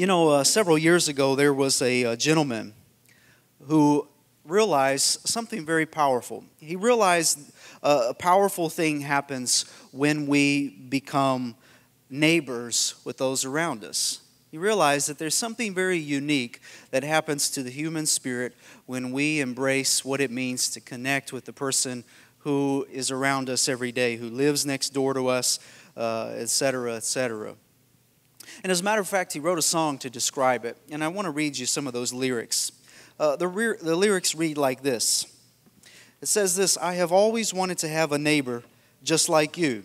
You know, uh, several years ago, there was a, a gentleman who realized something very powerful. He realized uh, a powerful thing happens when we become neighbors with those around us. He realized that there's something very unique that happens to the human spirit when we embrace what it means to connect with the person who is around us every day, who lives next door to us, etc., uh, etc. Et and as a matter of fact, he wrote a song to describe it, and I want to read you some of those lyrics. Uh, the, re- the lyrics read like this It says this I have always wanted to have a neighbor just like you.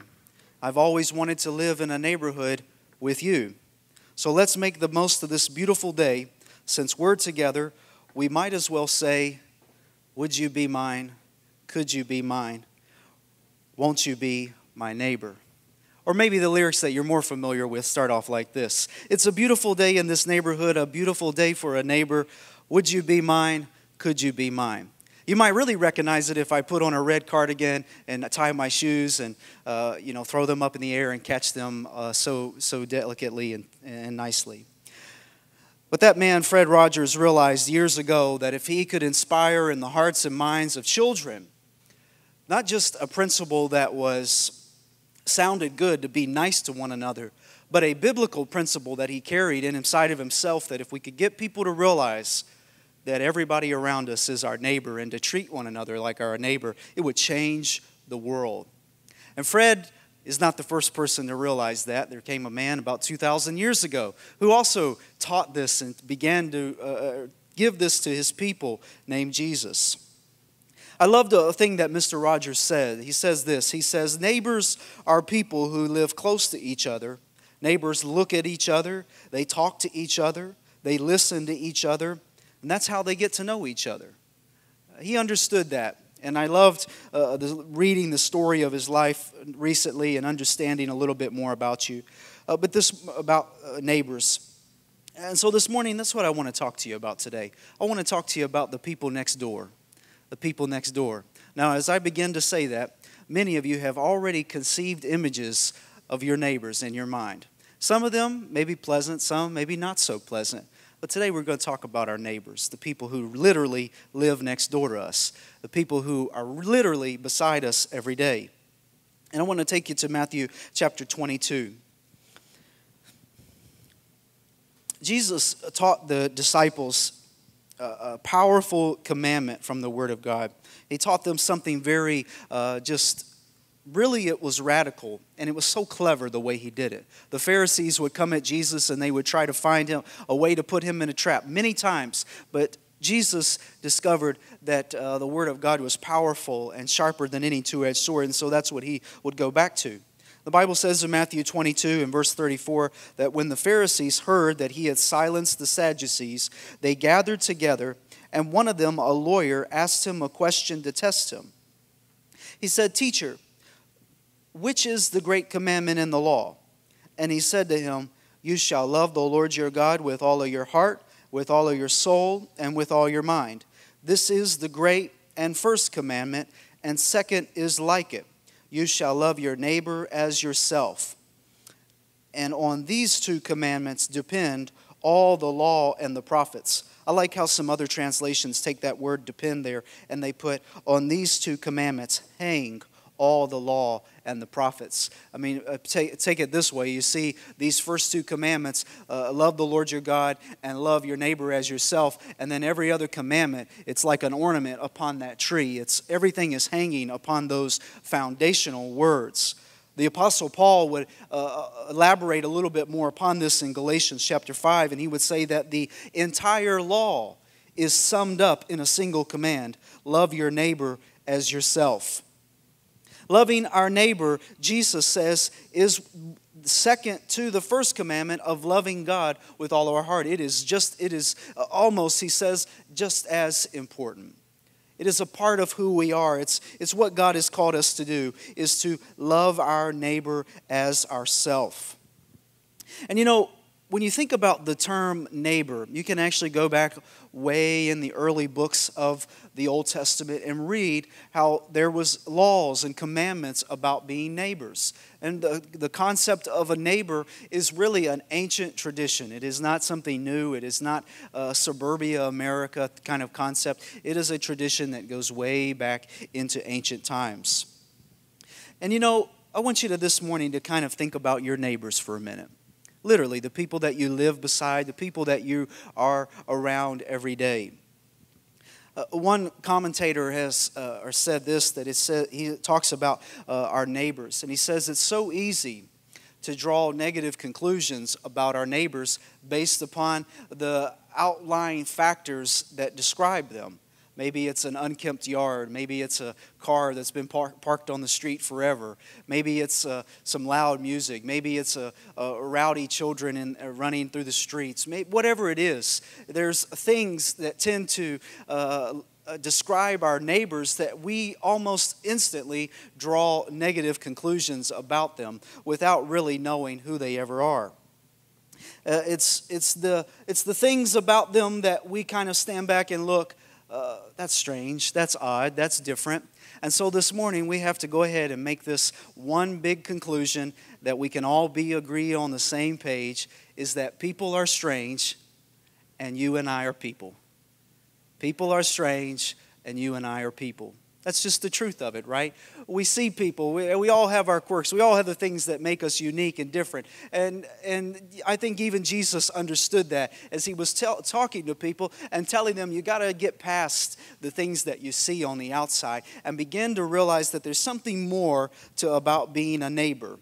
I've always wanted to live in a neighborhood with you. So let's make the most of this beautiful day. Since we're together, we might as well say, Would you be mine? Could you be mine? Won't you be my neighbor? Or maybe the lyrics that you're more familiar with start off like this It's a beautiful day in this neighborhood, a beautiful day for a neighbor. Would you be mine? Could you be mine? You might really recognize it if I put on a red cardigan and tie my shoes and uh, you know throw them up in the air and catch them uh, so so delicately and, and nicely. But that man, Fred Rogers, realized years ago that if he could inspire in the hearts and minds of children, not just a principle that was sounded good to be nice to one another, but a biblical principle that he carried in inside of himself that if we could get people to realize that everybody around us is our neighbor and to treat one another like our neighbor, it would change the world. And Fred is not the first person to realize that. There came a man about 2,000 years ago who also taught this and began to uh, uh give this to his people named Jesus. I love the thing that Mr. Rogers said. He says this He says, Neighbors are people who live close to each other. Neighbors look at each other, they talk to each other, they listen to each other, and that's how they get to know each other. He understood that. And I loved uh, the, reading the story of his life recently and understanding a little bit more about you. Uh, but this about uh, neighbors. And so this morning, that's what I want to talk to you about today. I want to talk to you about the people next door the people next door. Now, as I begin to say that, many of you have already conceived images of your neighbors in your mind. Some of them may be pleasant, some maybe not so pleasant. But today we're going to talk about our neighbors, the people who literally live next door to us, the people who are literally beside us every day. And I want to take you to Matthew chapter 22. Jesus taught the disciples a powerful commandment from the Word of God. He taught them something very uh, just really it was radical and it was so clever the way he did it the pharisees would come at jesus and they would try to find him a way to put him in a trap many times but jesus discovered that uh, the word of god was powerful and sharper than any two-edged sword and so that's what he would go back to the Bible says in Matthew 22 and verse 34 that when the Pharisees heard that he had silenced the Sadducees, they gathered together, and one of them, a lawyer, asked him a question to test him. He said, Teacher, which is the great commandment in the law? And he said to him, You shall love the Lord your God with all of your heart, with all of your soul, and with all your mind. This is the great and first commandment, and second is like it you shall love your neighbor as yourself. And on these two commandments depend all the law and the prophets. I like how some other translations take that word depend there and they put on these two commandments hang all the law and the prophets. I mean, uh, take, take it this way. You see, these first two commandments uh, love the Lord your God and love your neighbor as yourself. And then every other commandment, it's like an ornament upon that tree. It's, everything is hanging upon those foundational words. The Apostle Paul would uh, uh elaborate a little bit more upon this in Galatians chapter 5, and he would say that the entire law is summed up in a single command love your neighbor as yourself. Loving our neighbor, Jesus says, is second to the first commandment of loving God with all our heart. It is just, it is almost, he says, just as important. It is a part of who we are. It's, it's what God has called us to do, is to love our neighbor as ourself. And you know, when you think about the term neighbor, you can actually go back way in the early books of the Old Testament and read how there was laws and commandments about being neighbors. And the, the concept of a neighbor is really an ancient tradition. It is not something new. It is not a suburbia America kind of concept. It is a tradition that goes way back into ancient times. And you know, I want you to this morning to kind of think about your neighbors for a minute literally, the people that you live beside, the people that you are around every day. Uh, one commentator has uh, or said this that it he talks about uh, our neighbors, and he says it's so easy to draw negative conclusions about our neighbors based upon the outlying factors that describe them. Maybe it's an unkempt yard. Maybe it's a car that's been par- parked on the street forever. Maybe it's uh, some loud music. Maybe it's a, a rowdy children in, uh, running through the streets. Maybe, whatever it is, there's things that tend to uh, uh, describe our neighbors that we almost instantly draw negative conclusions about them without really knowing who they ever are. Uh, it's, it's, the, it's the things about them that we kind of stand back and look uh, that's strange, that's odd, that's different. And so this morning we have to go ahead and make this one big conclusion that we can all be agree on the same page is that people are strange and you and I are people. People are strange and you and I are people. That's just the truth of it, right? We see people, we, we all have our quirks, we all have the things that make us unique and different. And, and I think even Jesus understood that as he was tell, talking to people and telling them, you got to get past the things that you see on the outside and begin to realize that there's something more to about being a neighbor.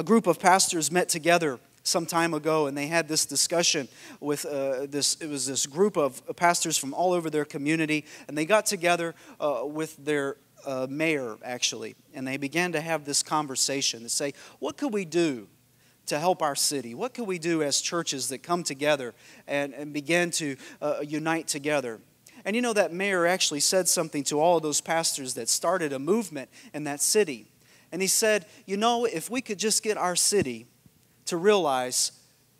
a group of pastors met together some time ago, and they had this discussion with uh, this. It was this group of pastors from all over their community, and they got together uh, with their uh, mayor actually, and they began to have this conversation to say, what could we do to help our city? What could we do as churches that come together and, and begin to uh, unite together? And you know, that mayor actually said something to all of those pastors that started a movement in that city. And he said, You know, if we could just get our city to realize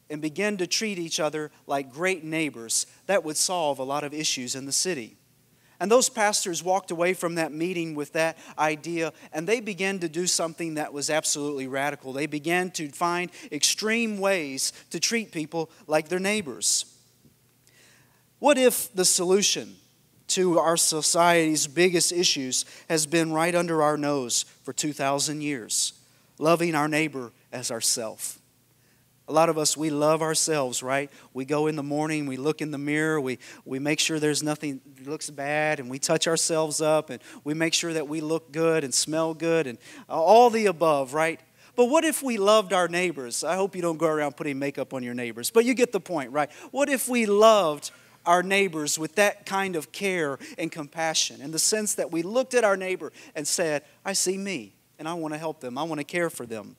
and begin to treat each other like great neighbors, that would solve a lot of issues in the city. And those pastors walked away from that meeting with that idea, and they began to do something that was absolutely radical. They began to find extreme ways to treat people like their neighbors. What if the solution to our society's biggest issues has been right under our nose for 2,000 years? Loving our neighbor as ourself. A lot of us, we love ourselves, right? We go in the morning, we look in the mirror, we, we make sure there's nothing that looks bad, and we touch ourselves up, and we make sure that we look good and smell good, and all the above, right? But what if we loved our neighbors? I hope you don't go around putting makeup on your neighbors, but you get the point, right? What if we loved our neighbors with that kind of care and compassion in the sense that we looked at our neighbor and said, I see me, and I want to help them, I want to care for them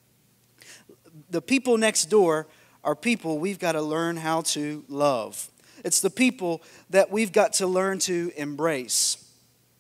the people next door are people we've got to learn how to love. It's the people that we've got to learn to embrace.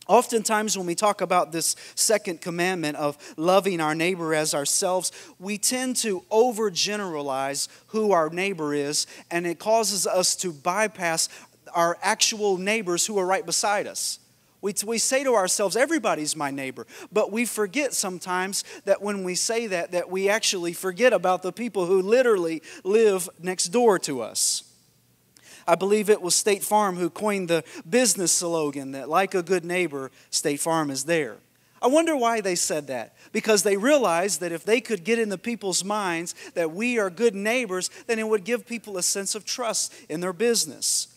Oftentimes, when we talk about this second commandment of loving our neighbor as ourselves, we tend to overgeneralize who our neighbor is, and it causes us to bypass our actual neighbors who are right beside us. We, we say to ourselves, everybody's my neighbor. But we forget sometimes that when we say that, that we actually forget about the people who literally live next door to us. I believe it was State Farm who coined the business slogan that, like a good neighbor, State Farm is there. I wonder why they said that. Because they realized that if they could get in the people's minds that we are good neighbors, then it would give people a sense of trust in their business.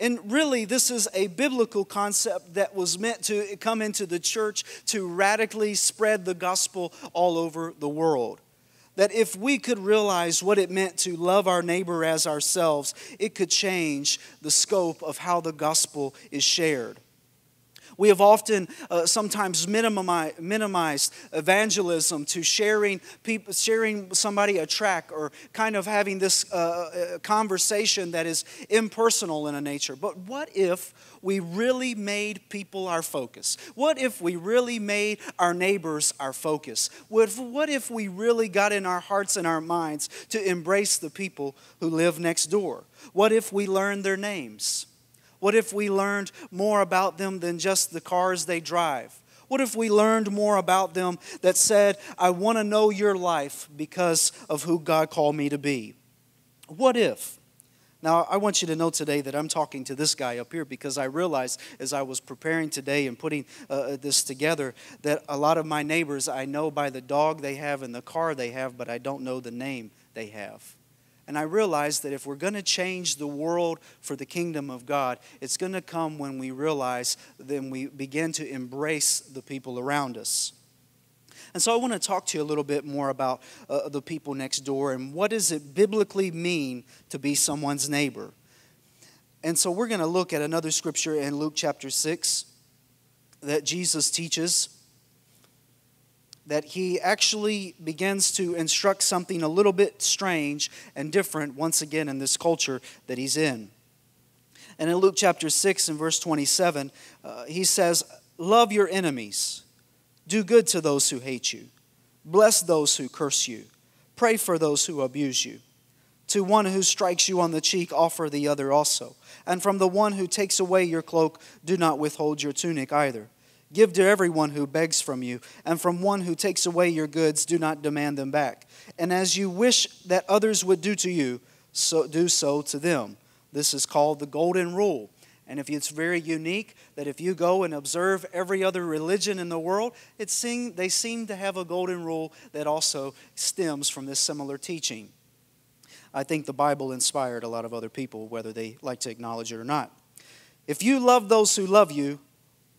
And really, this is a biblical concept that was meant to come into the church to radically spread the gospel all over the world. That if we could realize what it meant to love our neighbor as ourselves, it could change the scope of how the gospel is shared. We have often uh, sometimes minimized evangelism to sharing people, sharing somebody a track or kind of having this uh, uh, conversation that is impersonal in a nature. But what if we really made people our focus? What if we really made our neighbors our focus? What if, what if we really got in our hearts and our minds to embrace the people who live next door? What if we learned their names? What if we learned more about them than just the cars they drive? What if we learned more about them that said, I want to know your life because of who God called me to be? What if? Now, I want you to know today that I'm talking to this guy up here because I realized as I was preparing today and putting uh, uh this together that a lot of my neighbors I know by the dog they have and the car they have, but I don't know the name they have. And I realized that if we're going to change the world for the kingdom of God, it's going to come when we realize, then we begin to embrace the people around us. And so I want to talk to you a little bit more about uh, the people next door and what does it biblically mean to be someone's neighbor. And so we're going to look at another scripture in Luke chapter 6 that Jesus teaches that he actually begins to instruct something a little bit strange and different once again in this culture that he's in. And in Luke chapter 6 and verse 27, uh, he says, Love your enemies, do good to those who hate you, bless those who curse you, pray for those who abuse you. To one who strikes you on the cheek, offer the other also. And from the one who takes away your cloak, do not withhold your tunic either. Give to everyone who begs from you, and from one who takes away your goods, do not demand them back. And as you wish that others would do to you, so do so to them. This is called the golden rule. And if it's very unique, that if you go and observe every other religion in the world, it seem, they seem to have a golden rule that also stems from this similar teaching. I think the Bible inspired a lot of other people, whether they like to acknowledge it or not. If you love those who love you,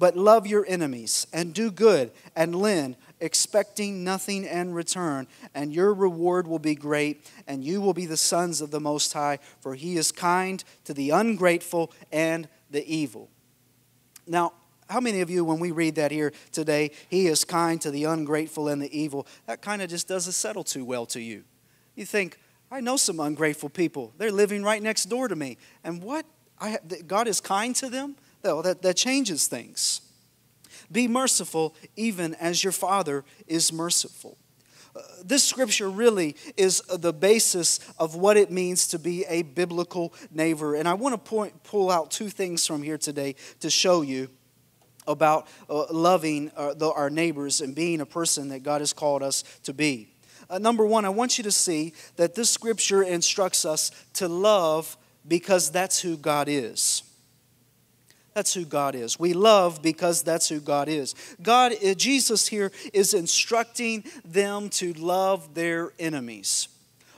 But love your enemies and do good and lend, expecting nothing in return, and your reward will be great, and you will be the sons of the Most High, for he is kind to the ungrateful and the evil. Now, how many of you, when we read that here today, he is kind to the ungrateful and the evil, that kind of just doesn't settle too well to you? You think, I know some ungrateful people. They're living right next door to me. And what? I, God is kind to them? That, that changes things. Be merciful even as your Father is merciful. Uh, this scripture really is the basis of what it means to be a biblical neighbor. And I want to point, pull out two things from here today to show you about uh, loving uh, the, our neighbors and being a person that God has called us to be. Uh, number one, I want you to see that this scripture instructs us to love because that's who God is. That's who God is. We love because that's who God is. God, uh, Jesus here is instructing them to love their enemies.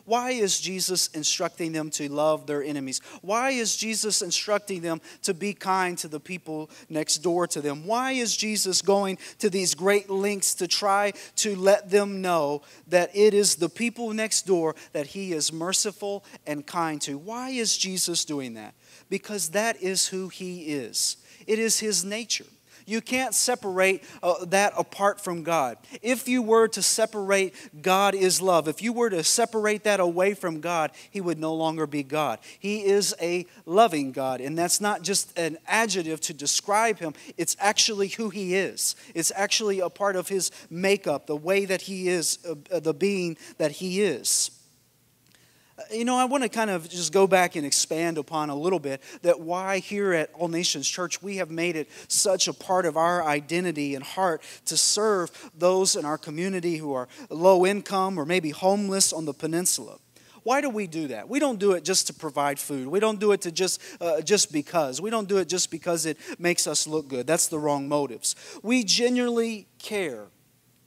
Why is Jesus instructing them to love their enemies? Why is Jesus instructing them to be kind to the people next door to them? Why is Jesus going to these great lengths to try to let them know that it is the people next door that he is merciful and kind to? Why is Jesus doing that? because that is who He is. It is His nature. You can't separate uh, that apart from God. If you were to separate God is love, if you were to separate that away from God, He would no longer be God. He is a loving God, and that's not just an adjective to describe Him, it's actually who He is. It's actually a part of His makeup, the way that He is, uh, the being that He is you know, I want to kind of just go back and expand upon a little bit that why here at All Nations Church we have made it such a part of our identity and heart to serve those in our community who are low income or maybe homeless on the peninsula. Why do we do that? We don't do it just to provide food. We don't do it to just uh, just because. We don't do it just because it makes us look good. That's the wrong motives. We genuinely care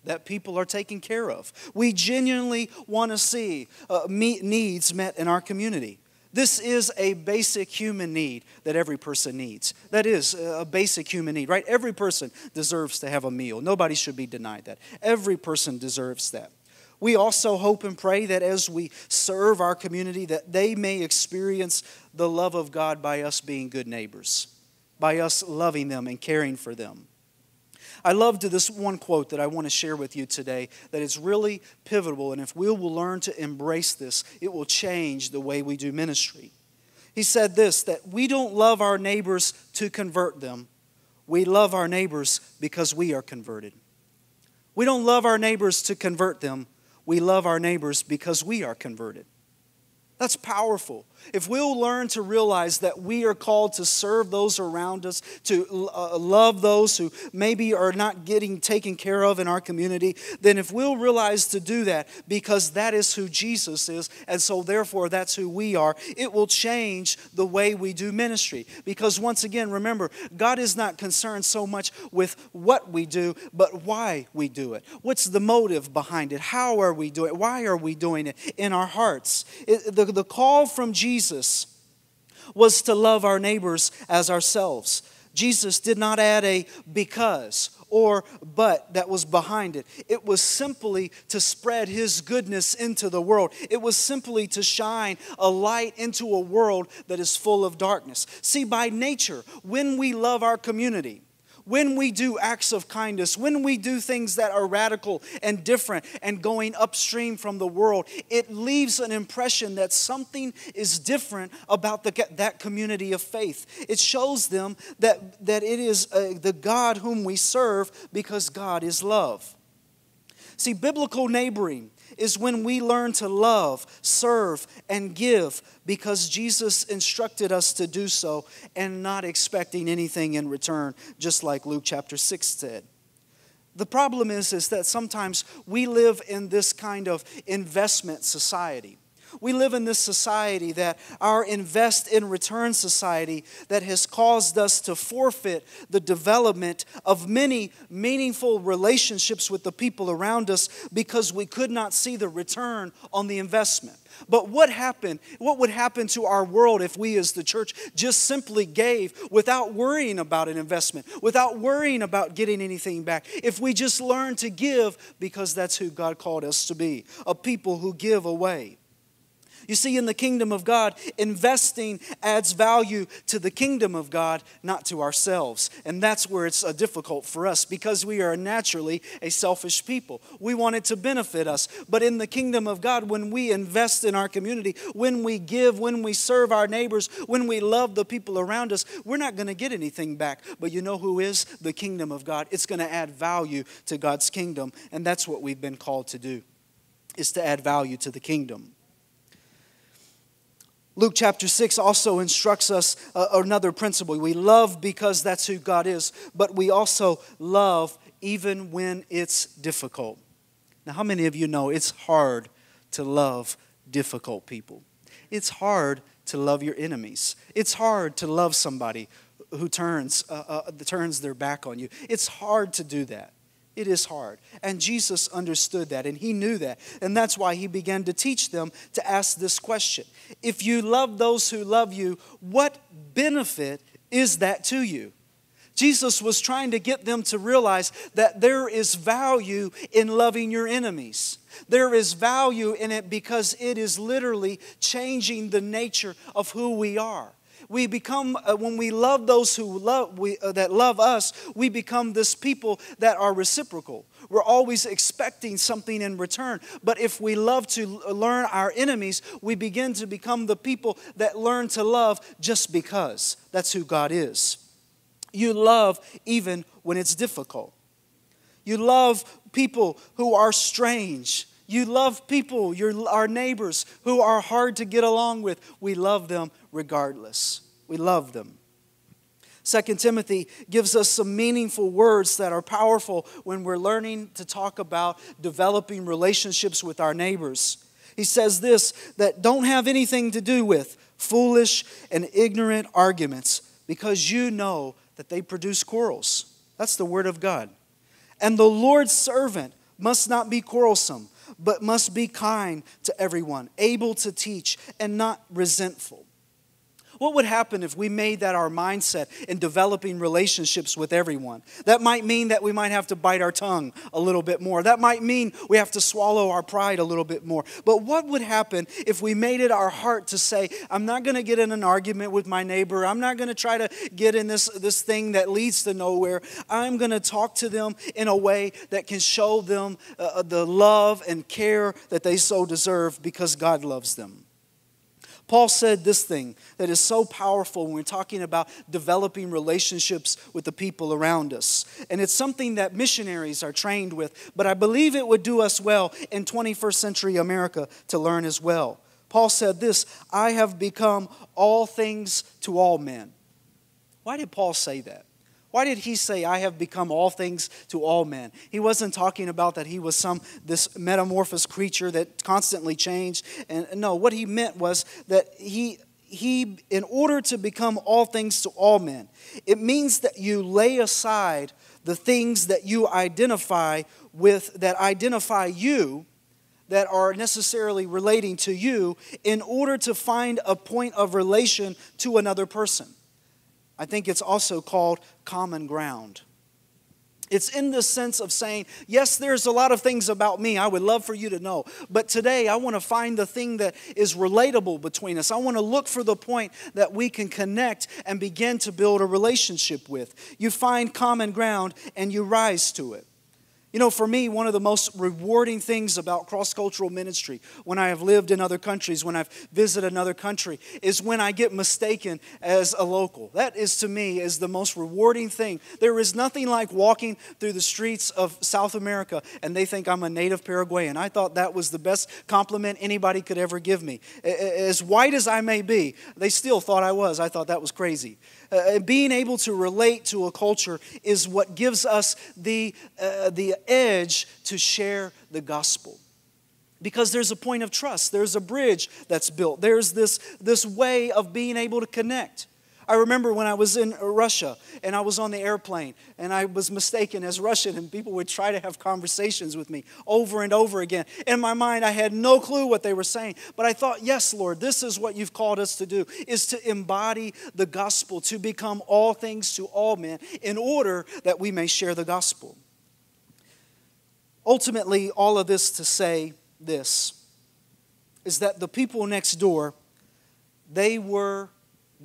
that people are taken care of. We genuinely want to see uh, meet needs met in our community. This is a basic human need that every person needs. That is a basic human need, right? Every person deserves to have a meal. Nobody should be denied that. Every person deserves that. We also hope and pray that as we serve our community that they may experience the love of God by us being good neighbors, by us loving them and caring for them. I loved this one quote that I want to share with you today that is really pivotal, and if we will learn to embrace this, it will change the way we do ministry. He said this that we don't love our neighbors to convert them, we love our neighbors because we are converted. We don't love our neighbors to convert them, we love our neighbors because we are converted. That's powerful. If we'll learn to realize that we are called to serve those around us, to uh, love those who maybe are not getting taken care of in our community, then if we'll realize to do that because that is who Jesus is, and so therefore that's who we are, it will change the way we do ministry. Because once again, remember, God is not concerned so much with what we do, but why we do it. What's the motive behind it? How are we doing it? Why are we doing it in our hearts? It, the, the call from Jesus Jesus was to love our neighbors as ourselves. Jesus did not add a because or but that was behind it. It was simply to spread his goodness into the world. It was simply to shine a light into a world that is full of darkness. See, by nature, when we love our community, when we do acts of kindness, when we do things that are radical and different and going upstream from the world, it leaves an impression that something is different about the, that community of faith. It shows them that, that it is uh, the God whom we serve because God is love. See, biblical neighboring is when we learn to love, serve, and give because Jesus instructed us to do so and not expecting anything in return, just like Luke chapter 6 said. The problem is, is that sometimes we live in this kind of investment society we live in this society that our invest in return society that has caused us to forfeit the development of many meaningful relationships with the people around us because we could not see the return on the investment. But what happened? What would happen to our world if we as the church just simply gave without worrying about an investment, without worrying about getting anything back? If we just learn to give because that's who God called us to be, a people who give away. You see, in the kingdom of God, investing adds value to the kingdom of God, not to ourselves. And that's where it's uh, difficult for us because we are naturally a selfish people. We want it to benefit us. But in the kingdom of God, when we invest in our community, when we give, when we serve our neighbors, when we love the people around us, we're not going to get anything back. But you know who is the kingdom of God? It's going to add value to God's kingdom. And that's what we've been called to do, is to add value to the kingdom. Luke chapter 6 also instructs us uh, another principle. We love because that's who God is, but we also love even when it's difficult. Now, how many of you know it's hard to love difficult people? It's hard to love your enemies. It's hard to love somebody who turns, uh, uh, turns their back on you. It's hard to do that. It is hard. And Jesus understood that and he knew that. And that's why he began to teach them to ask this question If you love those who love you, what benefit is that to you? Jesus was trying to get them to realize that there is value in loving your enemies. There is value in it because it is literally changing the nature of who we are we become uh, when we love those who love we, uh, that love us we become this people that are reciprocal. We're always expecting something in return. But if we love to learn our enemies we begin to become the people that learn to love just because. That's who god is. You love even when it's difficult. You love people who are strange you love people, your, our neighbors who are hard to get along with. We love them regardless. We love them. Second Timothy gives us some meaningful words that are powerful when we're learning to talk about developing relationships with our neighbors. He says this that don't have anything to do with foolish and ignorant arguments because you know that they produce quarrels. That's the word of God. And the Lord's servant must not be quarrelsome, but must be kind to everyone, able to teach, and not resentful. What would happen if we made that our mindset in developing relationships with everyone? That might mean that we might have to bite our tongue a little bit more. That might mean we have to swallow our pride a little bit more. But what would happen if we made it our heart to say, I'm not going to get in an argument with my neighbor. I'm not going to try to get in this, this thing that leads to nowhere. I'm going to talk to them in a way that can show them uh, the love and care that they so deserve because God loves them. Paul said this thing that is so powerful when we're talking about developing relationships with the people around us. And it's something that missionaries are trained with, but I believe it would do us well in 21st century America to learn as well. Paul said this I have become all things to all men. Why did Paul say that? Why did he say, I have become all things to all men? He wasn't talking about that he was some this metamorphosed creature that constantly changed. And no, what he meant was that he he in order to become all things to all men, it means that you lay aside the things that you identify with that identify you that are necessarily relating to you in order to find a point of relation to another person. I think it's also called common ground. It's in the sense of saying, yes, there's a lot of things about me I would love for you to know, but today I want to find the thing that is relatable between us. I want to look for the point that we can connect and begin to build a relationship with. You find common ground and you rise to it. You know, for me, one of the most rewarding things about cross cultural ministry when I have lived in other countries, when I've visited another country, is when I get mistaken as a local. That is to me is the most rewarding thing. There is nothing like walking through the streets of South America and they think I'm a native Paraguayan. I thought that was the best compliment anybody could ever give me. As white as I may be, they still thought I was. I thought that was crazy. Uh, being able to relate to a culture is what gives us the, uh, the edge to share the gospel. Because there's a point of trust. There's a bridge that's built. There's this, this way of being able to connect I remember when I was in Russia and I was on the airplane and I was mistaken as Russian, and people would try to have conversations with me over and over again. In my mind, I had no clue what they were saying, but I thought, yes, Lord, this is what you've called us to do, is to embody the gospel, to become all things to all men in order that we may share the gospel. Ultimately, all of this to say this is that the people next door, they were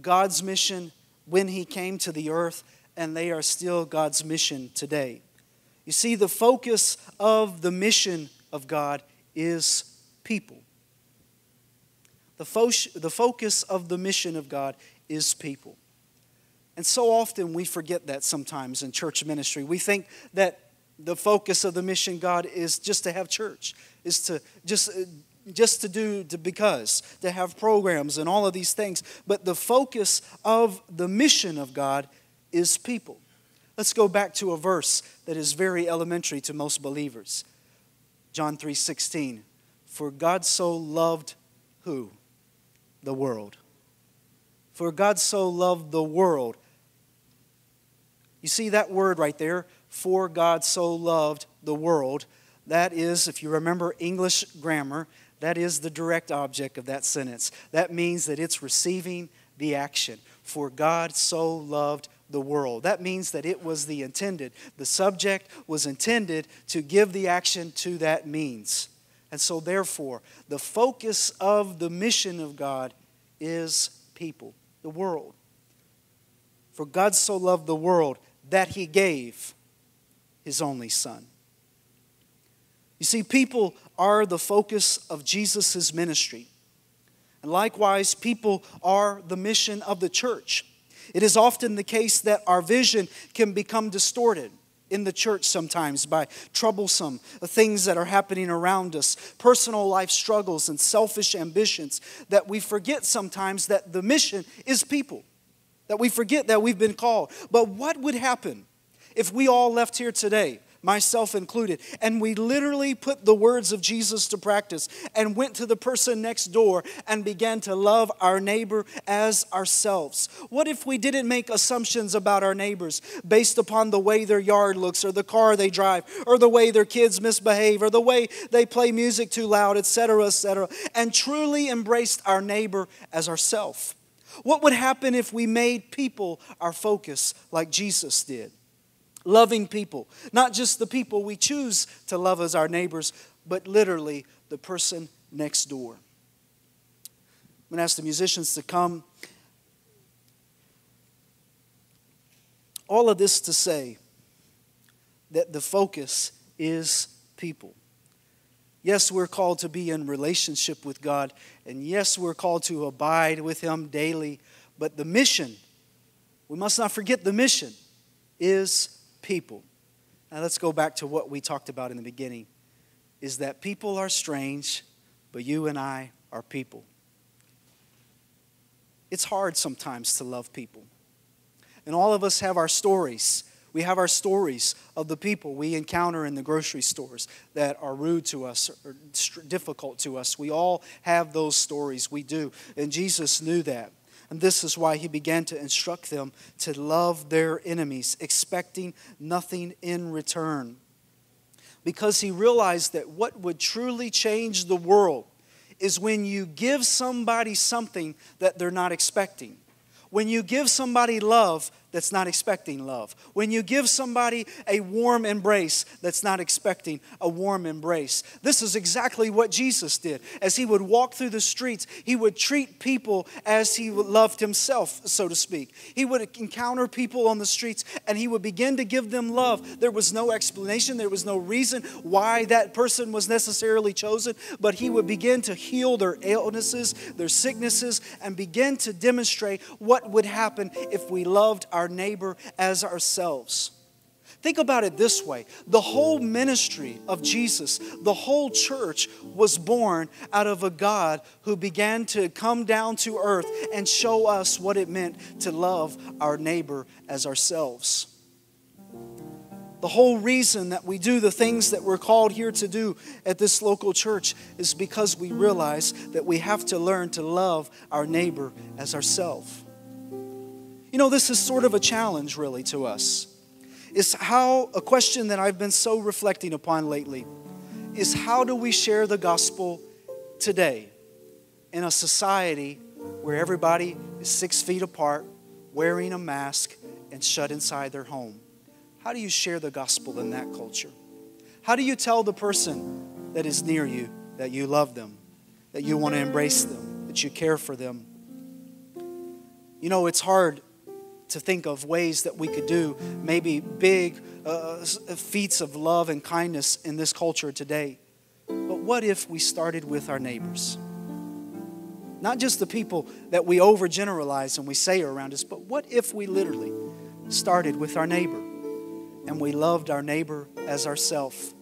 God's mission when He came to the earth, and they are still God's mission today. You see, the focus of the mission of God is people. The, fo- the focus of the mission of God is people. And so often we forget that sometimes in church ministry. We think that the focus of the mission God is just to have church, is to just uh, just to do to because to have programs and all of these things. But the focus of the mission of god is people. Let's go back to a verse that is very elementary to most believers. John 3:16 for god so loved who? The world. For god so loved the world. You see that word right there? For god so loved the world. That is if you remember english grammar that is the direct object of that sentence. That means that it's receiving the action. For God so loved the world. That means that it was the intended. The subject was intended to give the action to that means. And so, therefore, the focus of the mission of God is people, the world. For God so loved the world that he gave his only Son. You see, people are the focus of Jesus' ministry. And likewise, people are the mission of the church. It is often the case that our vision can become distorted in the church sometimes by troublesome things that are happening around us, personal life struggles, and selfish ambitions, that we forget sometimes that the mission is people, that we forget that we've been called. But what would happen if we all left here today myself included. And we literally put the words of Jesus to practice and went to the person next door and began to love our neighbor as ourselves. What if we didn't make assumptions about our neighbors based upon the way their yard looks or the car they drive or the way their kids misbehave or the way they play music too loud, etc., etc., and truly embraced our neighbor as ourself? What would happen if we made people our focus like Jesus did? Loving people, not just the people we choose to love as our neighbors, but literally the person next door. I'm going to ask the musicians to come. All of this to say that the focus is people. Yes, we're called to be in relationship with God, and yes, we're called to abide with Him daily, but the mission, we must not forget the mission, is people. Now let's go back to what we talked about in the beginning is that people are strange, but you and I are people. It's hard sometimes to love people. And all of us have our stories. We have our stories of the people we encounter in the grocery stores that are rude to us or difficult to us. We all have those stories. We do. And Jesus knew that. And this is why he began to instruct them to love their enemies, expecting nothing in return. Because he realized that what would truly change the world is when you give somebody something that they're not expecting. When you give somebody love that's not expecting love. When you give somebody a warm embrace that's not expecting a warm embrace. This is exactly what Jesus did. As he would walk through the streets, he would treat people as he loved himself, so to speak. He would encounter people on the streets and he would begin to give them love. There was no explanation, there was no reason why that person was necessarily chosen, but he would begin to heal their illnesses, their sicknesses, and begin to demonstrate what would happen if we loved our our neighbor as ourselves. Think about it this way the whole ministry of Jesus, the whole church was born out of a God who began to come down to earth and show us what it meant to love our neighbor as ourselves. The whole reason that we do the things that we're called here to do at this local church is because we realize that we have to learn to love our neighbor as ourselves. You know, this is sort of a challenge, really, to us. Is how, a question that I've been so reflecting upon lately, is how do we share the gospel today in a society where everybody is six feet apart, wearing a mask, and shut inside their home? How do you share the gospel in that culture? How do you tell the person that is near you that you love them, that you want to embrace them, that you care for them? You know, it's hard to think of ways that we could do maybe big uh, feats of love and kindness in this culture today. But what if we started with our neighbors? Not just the people that we overgeneralize and we say are around us, but what if we literally started with our neighbor and we loved our neighbor as ourself?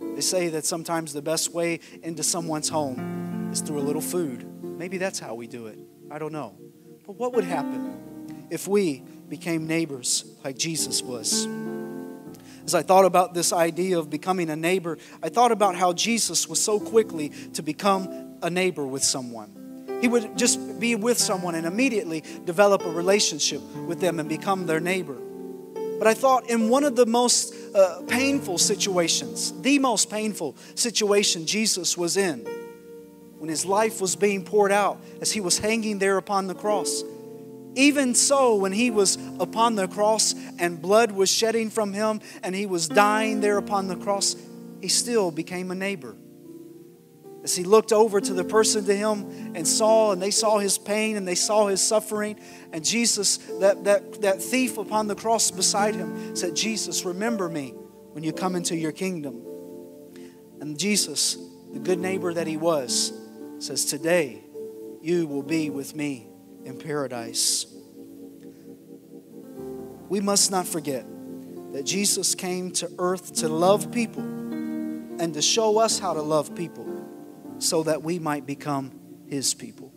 They say that sometimes the best way into someone's home is through a little food. Maybe that's how we do it. I don't know. But what would happen if we became neighbors like Jesus was. As I thought about this idea of becoming a neighbor, I thought about how Jesus was so quickly to become a neighbor with someone. He would just be with someone and immediately develop a relationship with them and become their neighbor. But I thought in one of the most uh, painful situations, the most painful situation Jesus was in, when his life was being poured out as he was hanging there upon the cross, even so, when he was upon the cross and blood was shedding from him and he was dying there upon the cross, he still became a neighbor. As he looked over to the person to him and saw, and they saw his pain and they saw his suffering, and Jesus, that, that, that thief upon the cross beside him, said, Jesus, remember me when you come into your kingdom. And Jesus, the good neighbor that he was, says, Today you will be with me in paradise. We must not forget that Jesus came to earth to love people and to show us how to love people so that we might become his people.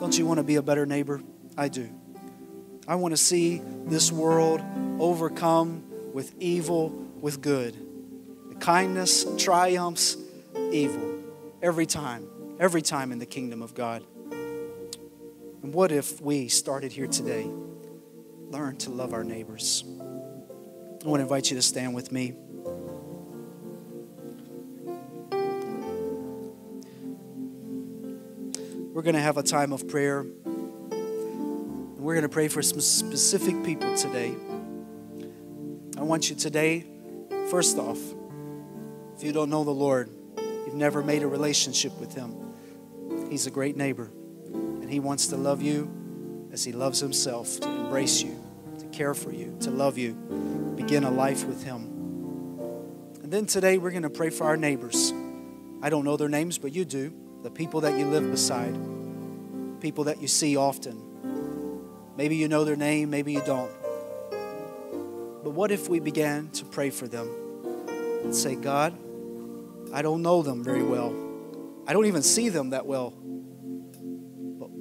Don't you want to be a better neighbor? I do. I want to see this world overcome with evil with good. The kindness triumphs evil every time, every time in the kingdom of God. And what if we started here today? Learn to love our neighbors. I want to invite you to stand with me. We're going to have a time of prayer. And we're going to pray for some specific people today. I want you today, first off, if you don't know the Lord, you've never made a relationship with Him, He's a great neighbor. And He wants to love you as He loves Himself, to embrace you, to care for you, to love you, begin a life with Him. And then today, we're going to pray for our neighbors. I don't know their names, but you do the people that you live beside, people that you see often. Maybe you know their name, maybe you don't. But what if we began to pray for them and say, God, I don't know them very well. I don't even see them that well.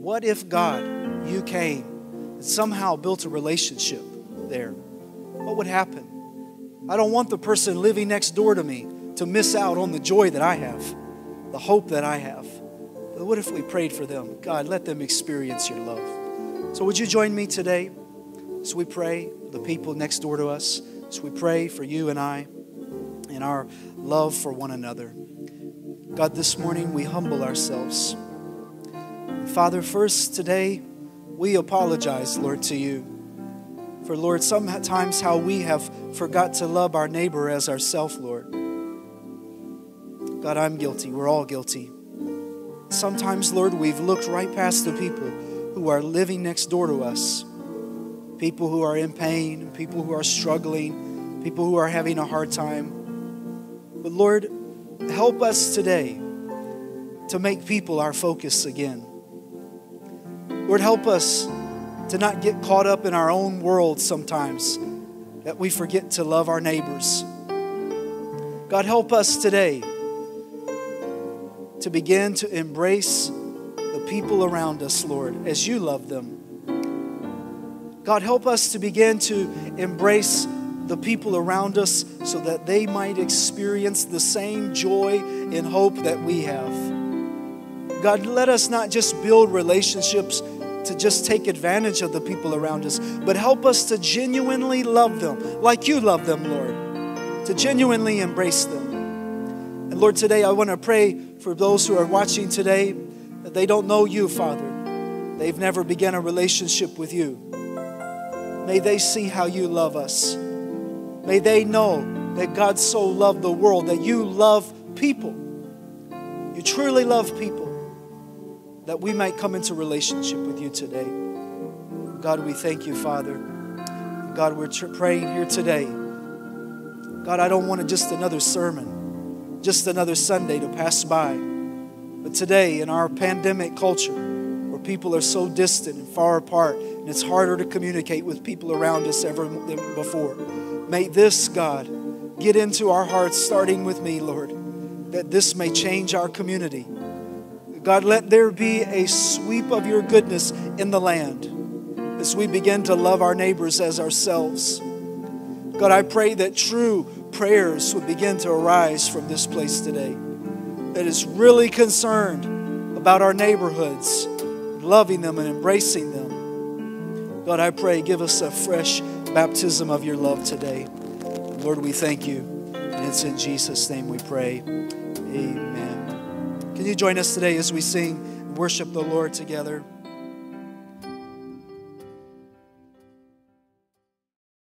What if, God, you came and somehow built a relationship there? What would happen? I don't want the person living next door to me to miss out on the joy that I have the hope that I have. But what if we prayed for them? God, let them experience your love. So, would you join me today as we pray for the people next door to us, as we pray for you and I and our love for one another? God, this morning we humble ourselves. Father, first today we apologize, Lord, to you. For, Lord, sometimes how we have forgot to love our neighbor as ourself, Lord. God, I'm guilty. We're all guilty. Sometimes, Lord, we've looked right past the people who are living next door to us people who are in pain, people who are struggling, people who are having a hard time. But, Lord, help us today to make people our focus again. Lord, help us to not get caught up in our own world sometimes, that we forget to love our neighbors. God, help us today to begin to embrace the people around us, Lord, as you love them. God, help us to begin to embrace the people around us so that they might experience the same joy and hope that we have. God, let us not just build relationships to just take advantage of the people around us, but help us to genuinely love them like you love them, Lord, to genuinely embrace them. And Lord, today I want to pray for those who are watching today that they don't know you, Father. They've never begun a relationship with you. May they see how you love us. May they know that God so loved the world, that you love people. You truly love people, that we might come into relationship with you today. God, we thank you, Father. God, we're praying here today. God, I don't want just another sermon just another Sunday to pass by. But today, in our pandemic culture, where people are so distant and far apart, and it's harder to communicate with people around us ever than before, may this, God, get into our hearts, starting with me, Lord, that this may change our community. God, let there be a sweep of your goodness in the land as we begin to love our neighbors as ourselves. God, I pray that true prayers would begin to arise from this place today that is really concerned about our neighborhoods, loving them and embracing them. God, I pray, give us a fresh baptism of your love today. Lord, we thank you. And it's in Jesus' name we pray. Amen. Can you join us today as we sing and worship the Lord together?